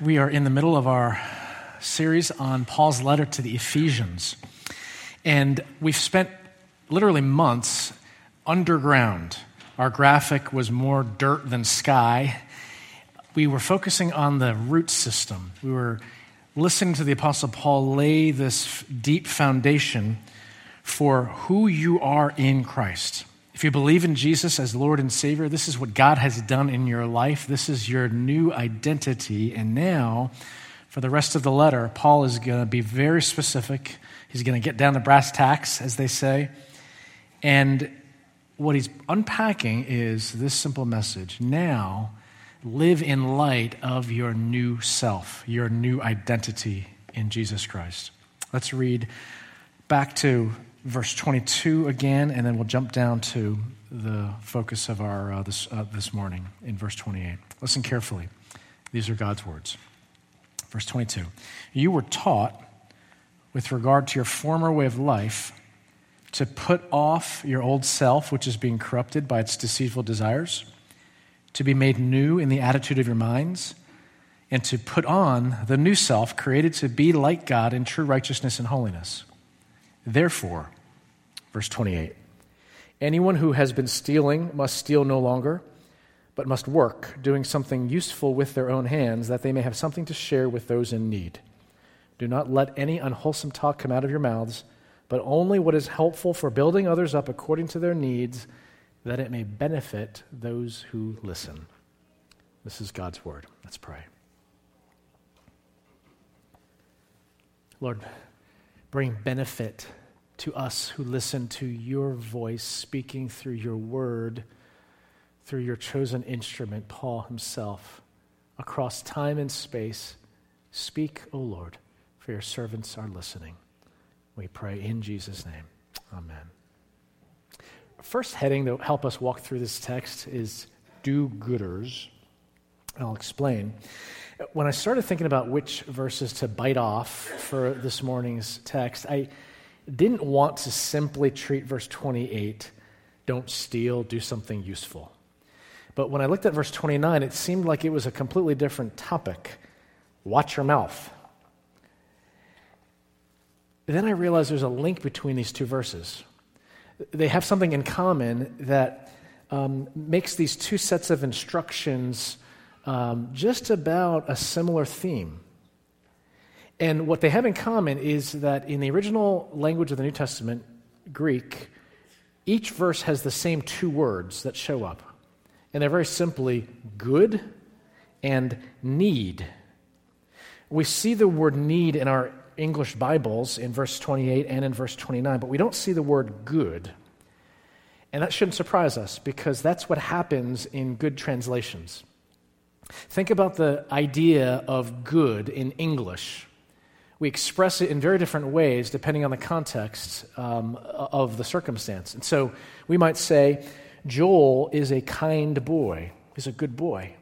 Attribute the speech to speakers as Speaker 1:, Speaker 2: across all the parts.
Speaker 1: We are in the middle of our series on Paul's letter to the Ephesians. And we've spent literally months underground. Our graphic was more dirt than sky. We were focusing on the root system. We were listening to the Apostle Paul lay this deep foundation for who you are in Christ. If you believe in Jesus as Lord and Savior, this is what God has done in your life. This is your new identity. And now, for the rest of the letter, Paul is going to be very specific. He's going to get down to brass tacks, as they say. And what he's unpacking is this simple message now, live in light of your new self, your new identity in Jesus Christ. Let's read back to verse 22 again, and then we'll jump down to the focus of our uh, this, uh, this morning in verse 28. Listen carefully. These are God's words. Verse 22 You were taught, with regard to your former way of life, to put off your old self, which is being corrupted by its deceitful desires, to be made new in the attitude of your minds, and to put on the new self, created to be like God in true righteousness and holiness. Therefore, verse 28 anyone who has been stealing must steal no longer, but must work, doing something useful with their own hands, that they may have something to share with those in need. Do not let any unwholesome talk come out of your mouths, but only what is helpful for building others up according to their needs, that it may benefit those who listen. This is God's word. Let's pray. Lord, bring benefit to us who listen to your voice speaking through your word, through your chosen instrument, Paul himself, across time and space. Speak, O Lord, for your servants are listening. We pray in Jesus' name. Amen. First heading to help us walk through this text is do gooders. I'll explain when I started thinking about which verses to bite off for this morning's text, I didn't want to simply treat verse 28 don't steal, do something useful. But when I looked at verse 29, it seemed like it was a completely different topic. Watch your mouth. Then I realized there's a link between these two verses. They have something in common that um, makes these two sets of instructions um, just about a similar theme. And what they have in common is that in the original language of the New Testament, Greek, each verse has the same two words that show up. And they're very simply good and need. We see the word need in our English Bibles in verse 28 and in verse 29, but we don't see the word good. And that shouldn't surprise us because that's what happens in good translations. Think about the idea of good in English. We express it in very different ways depending on the context um, of the circumstance. And so we might say, Joel is a kind boy, he's a good boy.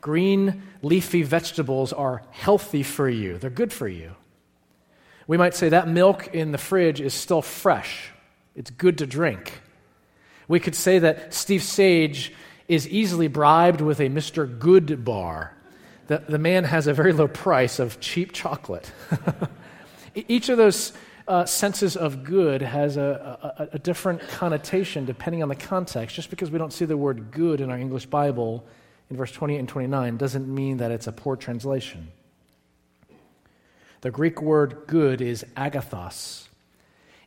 Speaker 1: Green leafy vegetables are healthy for you, they're good for you. We might say that milk in the fridge is still fresh, it's good to drink. We could say that Steve Sage is easily bribed with a Mr. Goodbar. The, the man has a very low price of cheap chocolate. Each of those uh, senses of good has a, a, a, different connotation depending on the context. Just because we don't see the word good in our English Bible in verse 28 and 29 doesn't mean that it's a poor translation. The Greek word good is agathos.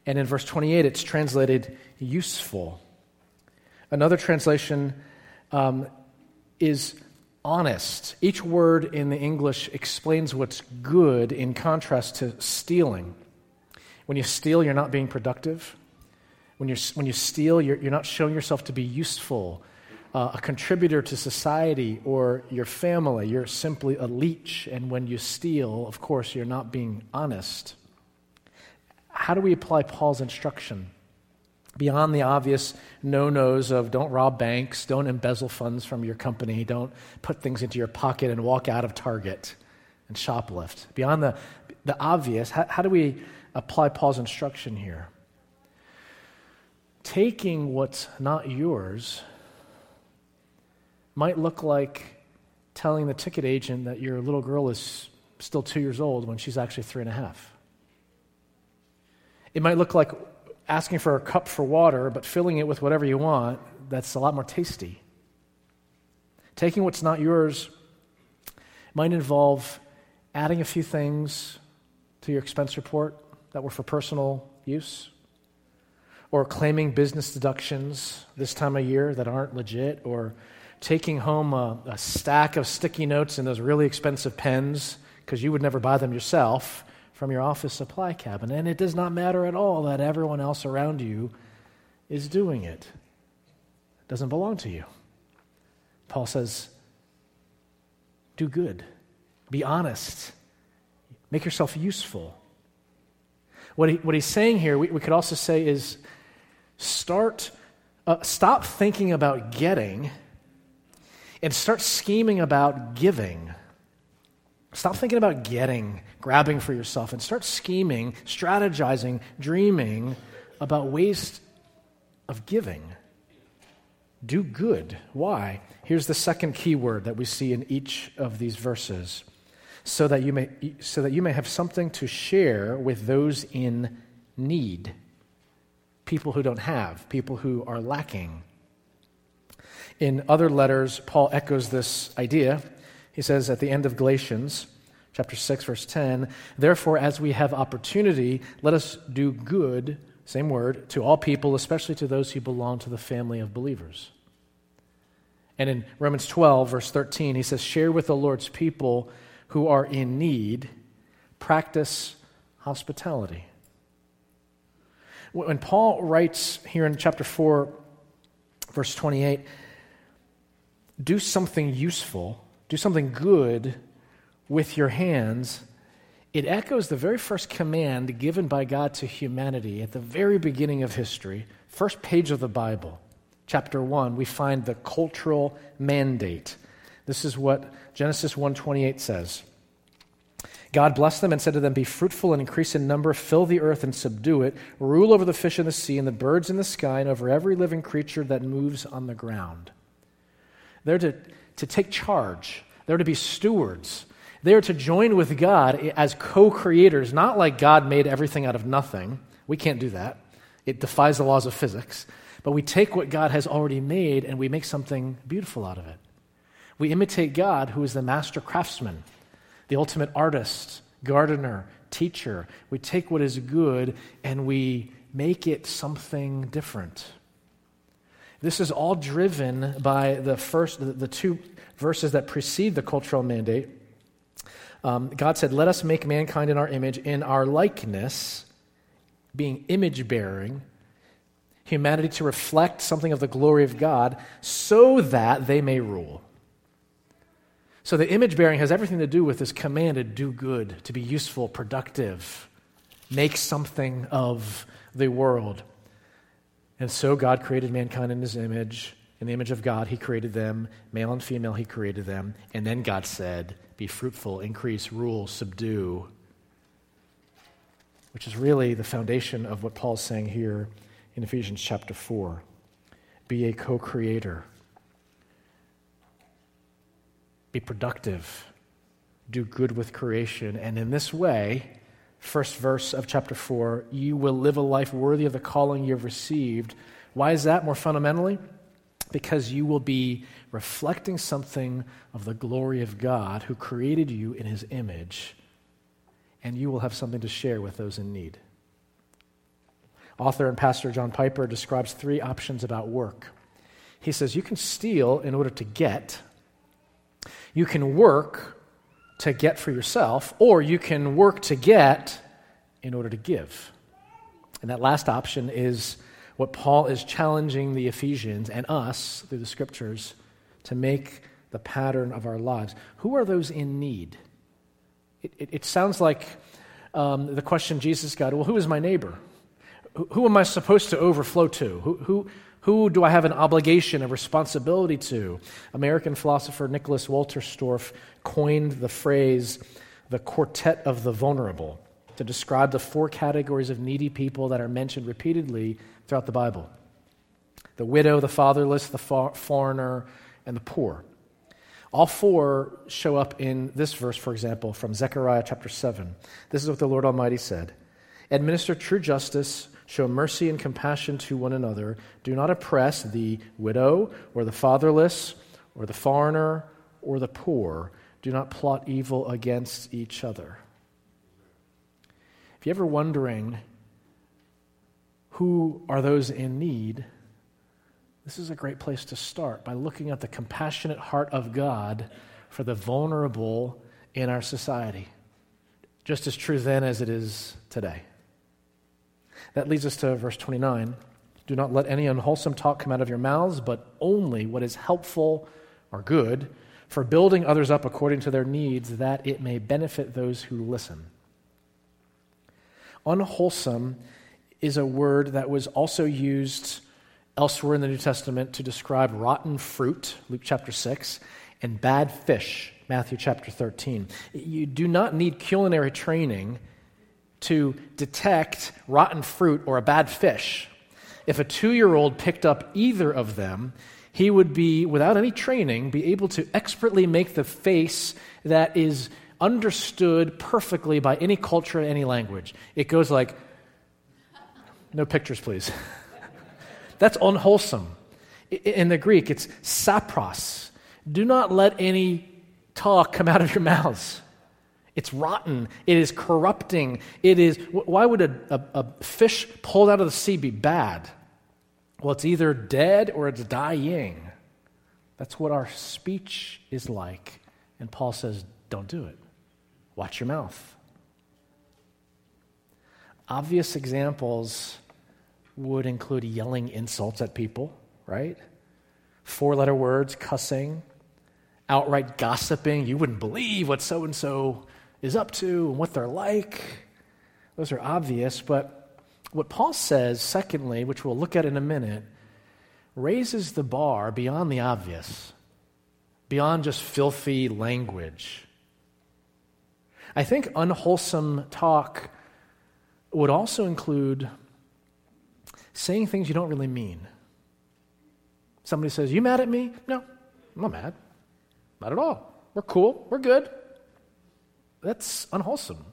Speaker 1: And in verse 28, it's translated useful. Another translation um, is honest. Each word in the English explains what's good in contrast to stealing. When you steal, you're not being productive. When, you're, when you steal, you're, you're not showing yourself to be useful, uh, a contributor to society or your family. You're simply a leech. And when you steal, of course, you're not being honest. How do we apply Paul's instruction? Beyond the obvious no nos of don't rob banks, don't embezzle funds from your company, don't put things into your pocket and walk out of Target and shoplift. Beyond the, the obvious, how, how do we apply Paul's instruction here? Taking what's not yours might look like telling the ticket agent that your little girl is still two years old when she's actually three and a half. It might look like asking for a cup for water, but filling it with whatever you want, that's a lot more tasty. Taking what's not yours might involve adding a few things to your expense report that were for personal use, or claiming business deductions this time of year that aren't legit, or taking home a, a stack of sticky notes and those really expensive pens because you would never buy them yourself from your office supply cabinet. And it does not matter at all that everyone else around you is doing it. It doesn't belong to you. Paul says, do good, be honest, make yourself useful. What, he, what he's saying here, we, we could also say, is start, uh, stop thinking about getting and start scheming about giving. Stop thinking about getting, grabbing for yourself, and start scheming, strategizing, dreaming about ways of giving. Do good. Why? Here's the second key word that we see in each of these verses. So that you may, so that you may have something to share with those in need. People who don't have, people who are lacking. In other letters, Paul echoes this idea. He says at the end of Galatians, chapter 6, verse 10, Therefore, as we have opportunity, let us do good, same word, to all people, especially to those who belong to the family of believers. And in Romans 12, verse 13, he says, Share with the Lord's people who are in need, practice hospitality. When Paul writes here in chapter 4, verse 28, do something useful, do something good with your hands, it echoes the very first command given by God to humanity at the very beginning of history, first page of the Bible, chapter 1, we find the cultural mandate. This is what Genesis 1:28 says. God blessed them and said to them, Be fruitful and increase in number, fill the earth and subdue it, rule over the fish in the sea and the birds in the sky, and over every living creature that moves on the ground. They're to, to take charge, they're to be stewards. They are to join with God as co creators, not like God made everything out of nothing. We can't do that. It defies the laws of physics. But we take what God has already made and we make something beautiful out of it. We imitate God, who is the master craftsman, the ultimate artist, gardener, teacher. We take what is good and we make it something different. This is all driven by the first, the two verses that precede the cultural mandate. Um, God said, Let us make mankind in our image, in our likeness, being image bearing, humanity to reflect something of the glory of God, so that they may rule. So the image bearing has everything to do with this command to do good, to be useful, productive, make something of the world. And so God created mankind in his image. In the image of God, he created them. Male and female, he created them. And then God said, Be fruitful, increase, rule, subdue. Which is really the foundation of what Paul's saying here in Ephesians chapter 4. Be a co creator, be productive, do good with creation. And in this way, first verse of chapter 4, you will live a life worthy of the calling you've received. Why is that more fundamentally? Because you will be reflecting something of the glory of God who created you in his image, and you will have something to share with those in need. Author and pastor John Piper describes three options about work. He says, You can steal in order to get, you can work to get for yourself, or you can work to get in order to give. And that last option is what Paul is challenging the Ephesians and us through the scriptures to make the pattern of our lives. Who are those in need? It, it, it sounds like um, the question Jesus got well, who is my neighbor? Who, who am I supposed to overflow to? Who, who, who do I have an obligation, a responsibility to? American philosopher Nicholas Wolterstorff coined the phrase the quartet of the vulnerable to describe the four categories of needy people that are mentioned repeatedly throughout the Bible the widow, the fatherless, the foreigner, and the poor. All four show up in this verse, for example, from Zechariah chapter 7. This is what the Lord Almighty said Administer true justice, show mercy and compassion to one another. Do not oppress the widow or the fatherless or the foreigner or the poor. Do not plot evil against each other. If you're ever wondering who are those in need, this is a great place to start by looking at the compassionate heart of God for the vulnerable in our society. Just as true then as it is today. That leads us to verse 29. Do not let any unwholesome talk come out of your mouths, but only what is helpful or good for building others up according to their needs, that it may benefit those who listen. Unwholesome is a word that was also used elsewhere in the New Testament to describe rotten fruit, Luke chapter 6, and bad fish, Matthew chapter 13. You do not need culinary training to detect rotten fruit or a bad fish. If a two year old picked up either of them, he would be, without any training, be able to expertly make the face that is understood perfectly by any culture any language. It goes like, no pictures, please. That's unwholesome. In the Greek, it's sapros. Do not let any talk come out of your mouths. It's rotten. It is corrupting. It is. Why would a, a, a, fish pulled out of the sea be bad? Well, it's either dead or it's dying. That's what our speech is like. And Paul says, don't do it. Watch your mouth. Obvious examples would include yelling insults at people, right? Four letter words, cussing, outright gossiping. You wouldn't believe what so and so is up to and what they're like. Those are obvious, but what Paul says, secondly, which we'll look at in a minute, raises the bar beyond the obvious, beyond just filthy language. I think unwholesome talk would also include saying things you don't really mean. Somebody says, You mad at me? No, I'm not mad. Not at all. We're cool. We're good. That's unwholesome.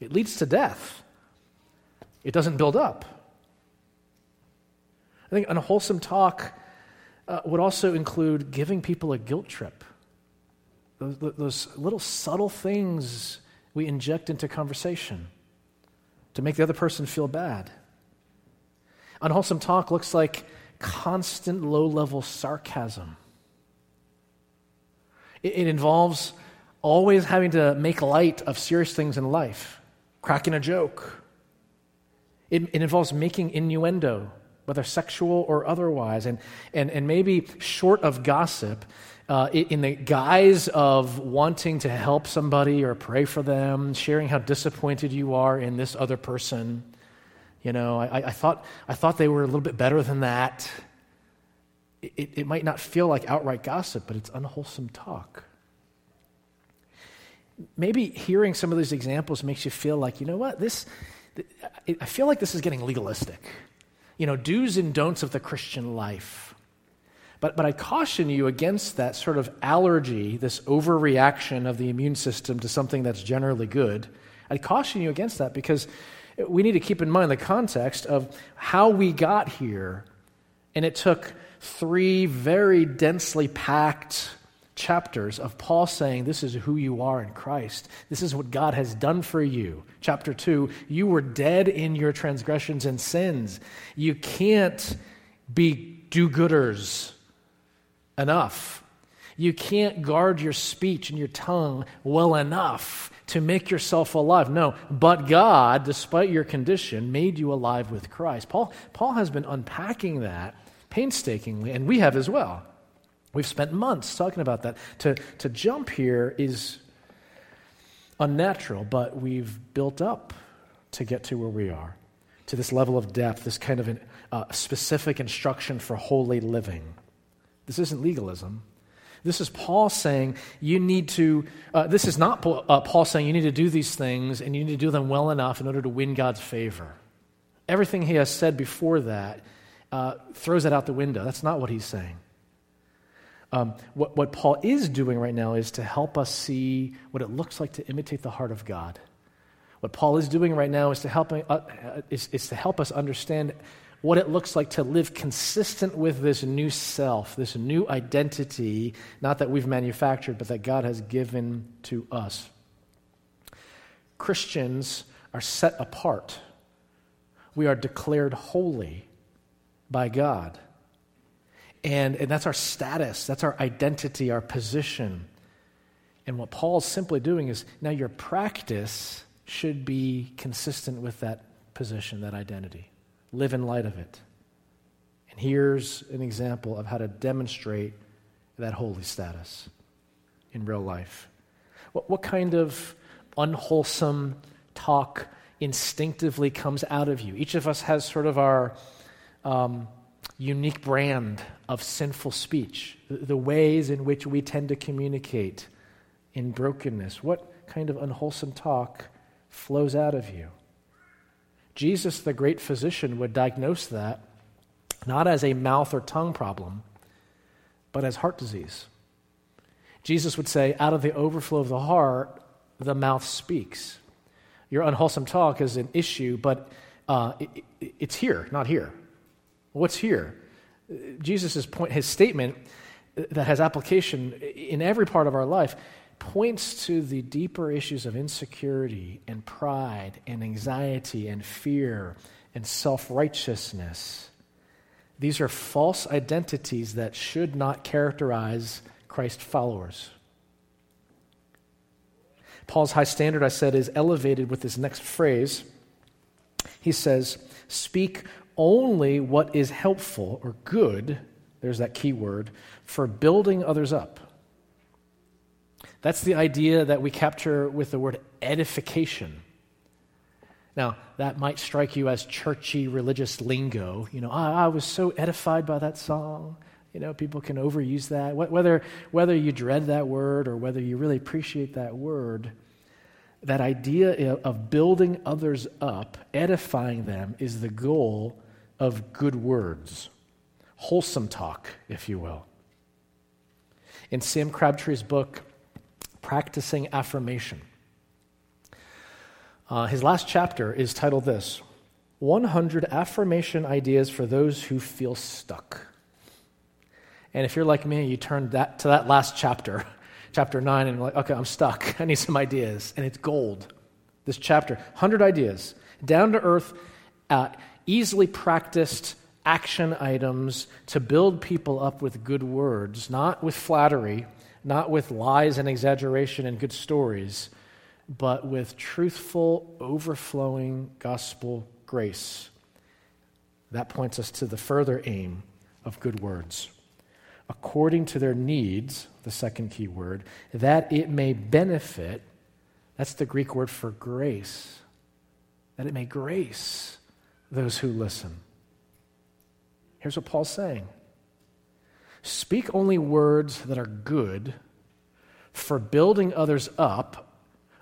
Speaker 1: It leads to death, it doesn't build up. I think unwholesome talk uh, would also include giving people a guilt trip. Those, those little subtle things we inject into conversation to make the other person feel bad. Unwholesome talk looks like constant low level sarcasm. It, it, involves always having to make light of serious things in life, cracking a joke. It, it involves making innuendo, whether sexual or otherwise, and, and, and maybe short of gossip, uh, in the guise of wanting to help somebody or pray for them, sharing how disappointed you are in this other person. You know, I, I, thought, I thought they were a little bit better than that. It, it might not feel like outright gossip, but it's unwholesome talk. Maybe hearing some of these examples makes you feel like, you know what, this, I feel like this is getting legalistic. You know, do's and don'ts of the Christian life. But, but I caution you against that sort of allergy, this overreaction of the immune system to something that's generally good. I caution you against that because we need to keep in mind the context of how we got here. And it took three very densely packed chapters of Paul saying, This is who you are in Christ. This is what God has done for you. Chapter 2, you were dead in your transgressions and sins. You can't be do gooders enough. You can't guard your speech and your tongue well enough to make yourself alive. No, but God, despite your condition, made you alive with Christ. Paul, Paul has been unpacking that painstakingly, and we have as well. We've spent months talking about that. To, to jump here is unnatural, but we've built up to get to where we are, to this level of depth, this kind of an, uh, specific instruction for holy living. This isn't legalism. This is Paul saying you need to, uh, this is not Paul, uh, Paul saying you need to do these things and you need to do them well enough in order to win God's favor. Everything he has said before that uh, throws that out the window. That's not what he's saying. Um, what, what Paul is doing right now is to help us see what it looks like to imitate the heart of God. What Paul is doing right now is to help, uh, is, is to help us understand what it looks like to live consistent with this new self, this new identity, not that we've manufactured, but that God has given to us. Christians are set apart. We are declared holy by God. And, and that's our status, that's our identity, our position. And what Paul's simply doing is now your practice should be consistent with that position, that identity. Live in light of it. And here's an example of how to demonstrate that holy status in real life. What, what kind of unwholesome talk instinctively comes out of you? Each of us has sort of our um, unique brand of sinful speech, the ways in which we tend to communicate in brokenness. What kind of unwholesome talk flows out of you? Jesus, the great physician, would diagnose that not as a mouth or tongue problem, but as heart disease. Jesus would say, out of the overflow of the heart, the mouth speaks. Your unwholesome talk is an issue, but uh, it, it, it's here, not here. What's here? Jesus' point, his statement that has application in every part of our life points to the deeper issues of insecurity and pride and anxiety and fear and self righteousness. These are false identities that should not characterize Christ followers. Paul's high standard, I said, is elevated with this next phrase. He says, Speak only what is helpful or good, there's that key word, for building others up. That's the idea that we capture with the word edification. Now, that might strike you as churchy religious lingo. You know, I, I was so edified by that song. You know, people can overuse that. Whether, whether you dread that word or whether you really appreciate that word, that idea of building others up, edifying them, is the goal of good words, wholesome talk, if you will. In Sam Crabtree's book, Practicing Affirmation, uh, his last chapter is titled this 100 Affirmation Ideas for Those Who Feel Stuck. And if you're like me, you turn that to that last chapter, chapter 9, and you're like, okay, I'm stuck. I need some ideas. And it's gold. This chapter, 100 ideas, down to earth, uh, easily practiced action items to build people up with good words, not with flattery, not with lies and exaggeration and good stories, but with truthful, overflowing gospel grace. That points us to the further aim of good words. According to their needs, the second key word, that it may benefit, that's the Greek word for grace, that it may grace those who listen. Here's what Paul's saying Speak only words that are good for building others up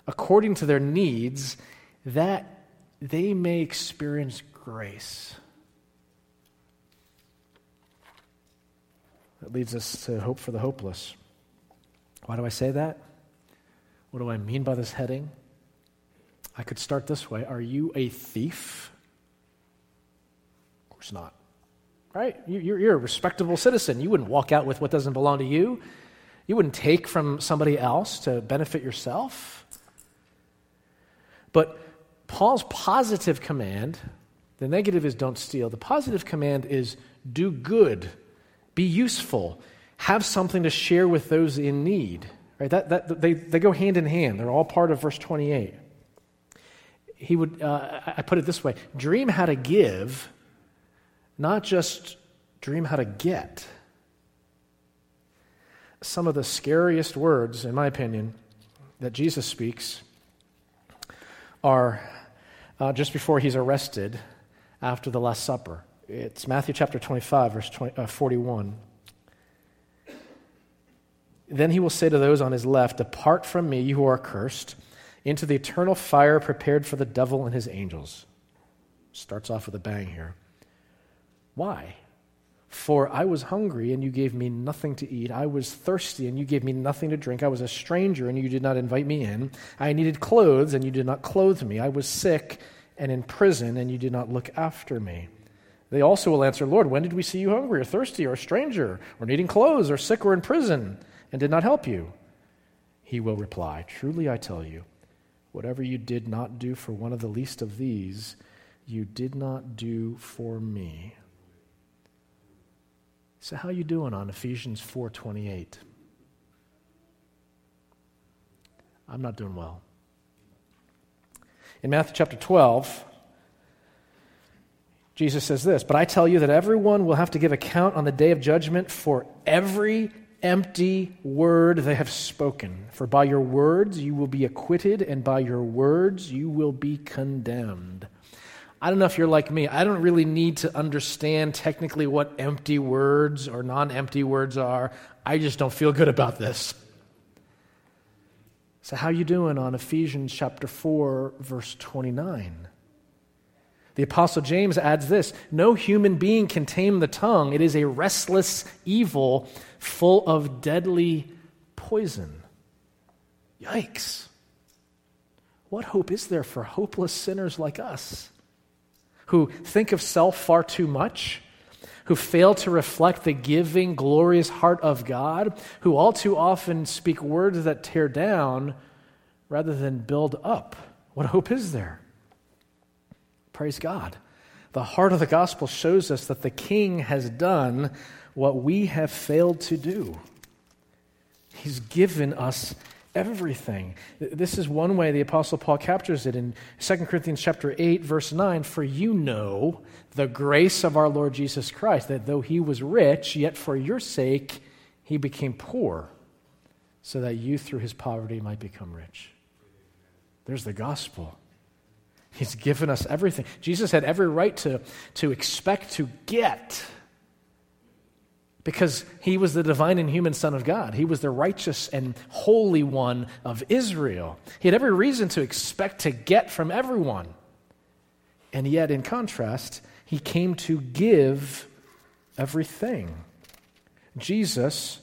Speaker 1: according to their needs, that they may experience grace. That leads us to hope for the hopeless. Why do I say that? What do I mean by this heading? I could start this way Are you a thief? Course not. Right? You're, a respectable citizen. You wouldn't walk out with what doesn't belong to you. You wouldn't take from somebody else to benefit yourself. But Paul's positive command, the negative is don't steal. The positive command is do good, be useful, have something to share with those in need. Right? That, that, they, they go hand in hand. They're all part of verse 28. He would, uh, I put it this way dream how to give not just dream how to get. Some of the scariest words, in my opinion, that Jesus speaks are uh, just before he's arrested after the Last Supper. It's Matthew chapter 25, verse 20, uh, 41. Then he will say to those on his left, Depart from me, you who are cursed, into the eternal fire prepared for the devil and his angels. Starts off with a bang here. Why? For I was hungry, and you gave me nothing to eat. I was thirsty, and you gave me nothing to drink. I was a stranger, and you did not invite me in. I needed clothes, and you did not clothe me. I was sick and in prison, and you did not look after me. They also will answer, Lord, when did we see you hungry, or thirsty, or a stranger, or needing clothes, or sick, or in prison, and did not help you? He will reply, Truly I tell you, whatever you did not do for one of the least of these, you did not do for me. So how are you doing on Ephesians 4:28? I'm not doing well. In Matthew chapter 12, Jesus says this, "But I tell you that everyone will have to give account on the day of judgment for every empty word they have spoken. For by your words you will be acquitted, and by your words you will be condemned." I don't know if you're like me. I don't really need to understand technically what empty words or non empty words are. I just don't feel good about this. So, how you doing on Ephesians chapter 4, verse 29? The Apostle James adds this No human being can tame the tongue. It is a restless evil full of deadly poison. Yikes. What hope is there for hopeless sinners like us? Who think of self far too much, who fail to reflect the giving, glorious heart of God, who all too often speak words that tear down rather than build up. What hope is there? Praise God. The heart of the gospel shows us that the King has done what we have failed to do. He's given us everything. This is one way the apostle Paul captures it in 2 Corinthians chapter 8 verse 9, for you know the grace of our Lord Jesus Christ that though he was rich, yet for your sake he became poor, so that you through his poverty might become rich. There's the gospel. He's given us everything. Jesus had every right to, to expect to get because he was the divine and human Son of God. He was the righteous and holy one of Israel. He had every reason to expect to get from everyone. And yet, in contrast, he came to give everything. Jesus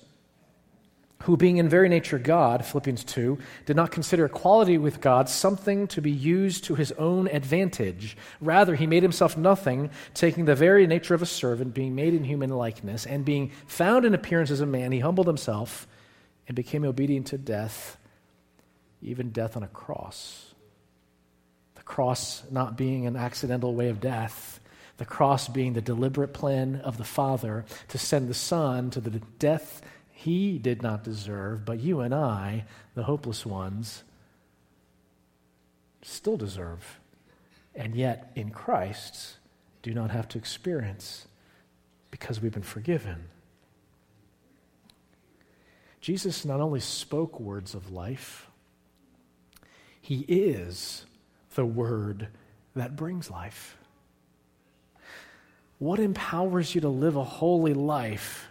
Speaker 1: who, being in very nature God, Philippians 2, did not consider equality with God something to be used to his own advantage. Rather, he made himself nothing, taking the very nature of a servant, being made in human likeness, and being found in appearance as a man, he humbled himself and became obedient to death, even death on a cross. The cross not being an accidental way of death, the cross being the deliberate plan of the Father to send the Son to the death he did not deserve, but you and I, the hopeless ones, still deserve. And yet, in Christ, do not have to experience because we've been forgiven. Jesus not only spoke words of life, he is the word that brings life. What empowers you to live a holy life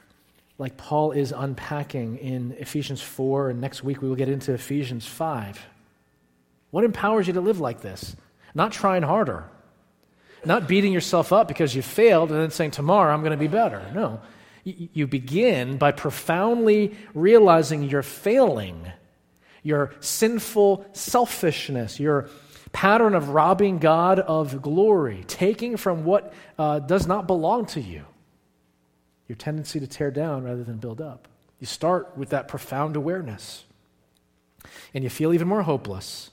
Speaker 1: like Paul is unpacking in Ephesians 4, and next week we will get into Ephesians 5. What empowers you to live like this? Not trying harder, not beating yourself up because you failed and then saying, Tomorrow I'm going to be better. No. You begin by profoundly realizing you're failing, your sinful selfishness, your pattern of robbing God of glory, taking from what uh, does not belong to you your tendency to tear down rather than build up. You start with that profound awareness, and you feel even more hopeless.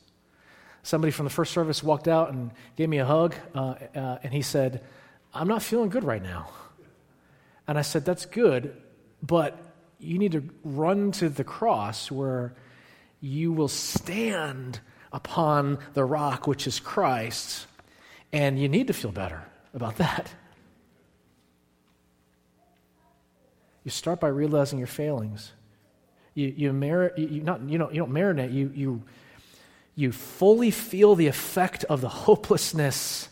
Speaker 1: Somebody from the first service walked out and gave me a hug, uh, uh, and he said, I'm not feeling good right now. And I said, That's good, but you need to run to the cross where you will stand upon the rock, which is Christ, and you need to feel better about that. You start by realizing your failings. You, you, mer- you, not, you, don't, you don't marinate, you, you, you fully feel the effect of the hopelessness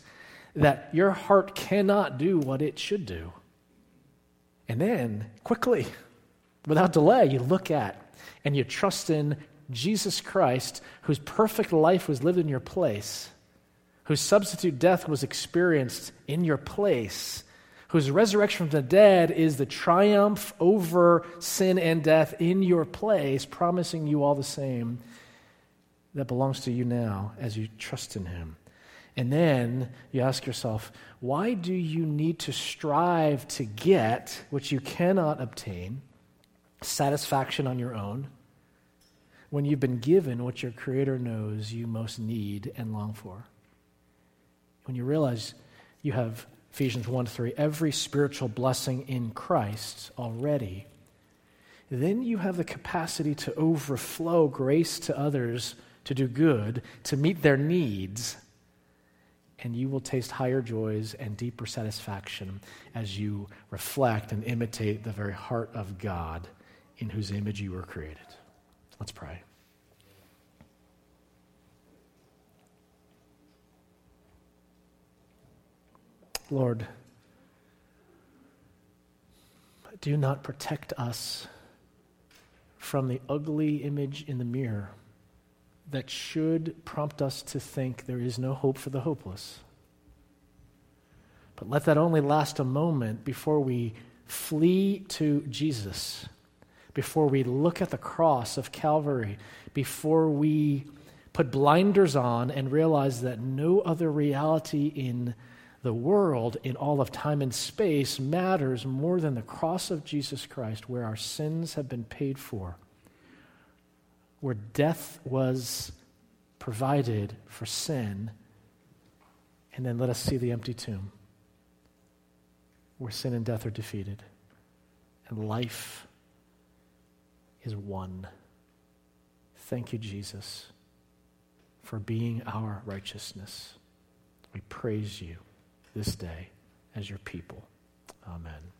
Speaker 1: that your heart cannot do what it should do. And then, quickly, without delay, you look at and you trust in Jesus Christ, whose perfect life was lived in your place, whose substitute death was experienced in your place whose resurrection from the dead is the triumph over sin and death in your place, promising you all the same that belongs to you now as you trust in him. And then you ask yourself, why do you need to strive to get what you cannot obtain, satisfaction on your own, when you've been given what your Creator knows you most need and long for? When you realize you have Ephesians 1 3, every spiritual blessing in Christ already, then you have the capacity to overflow grace to others to do good, to meet their needs, and you will taste higher joys and deeper satisfaction as you reflect and imitate the very heart of God in whose image you were created. Let's pray. Lord, do not protect us from the ugly image in the mirror that should prompt us to think there is no hope for the hopeless. But let that only last a moment before we flee to Jesus, before we look at the cross of Calvary, before we put blinders on and realize that no other reality in the world, in all of time and space, matters more than the cross of Jesus Christ, where our sins have been paid for where death was provided for sin, and then let us see the empty tomb where sin and death are defeated and life is won. Thank you, Jesus, for being our righteousness. We praise you this day as your people. Amen.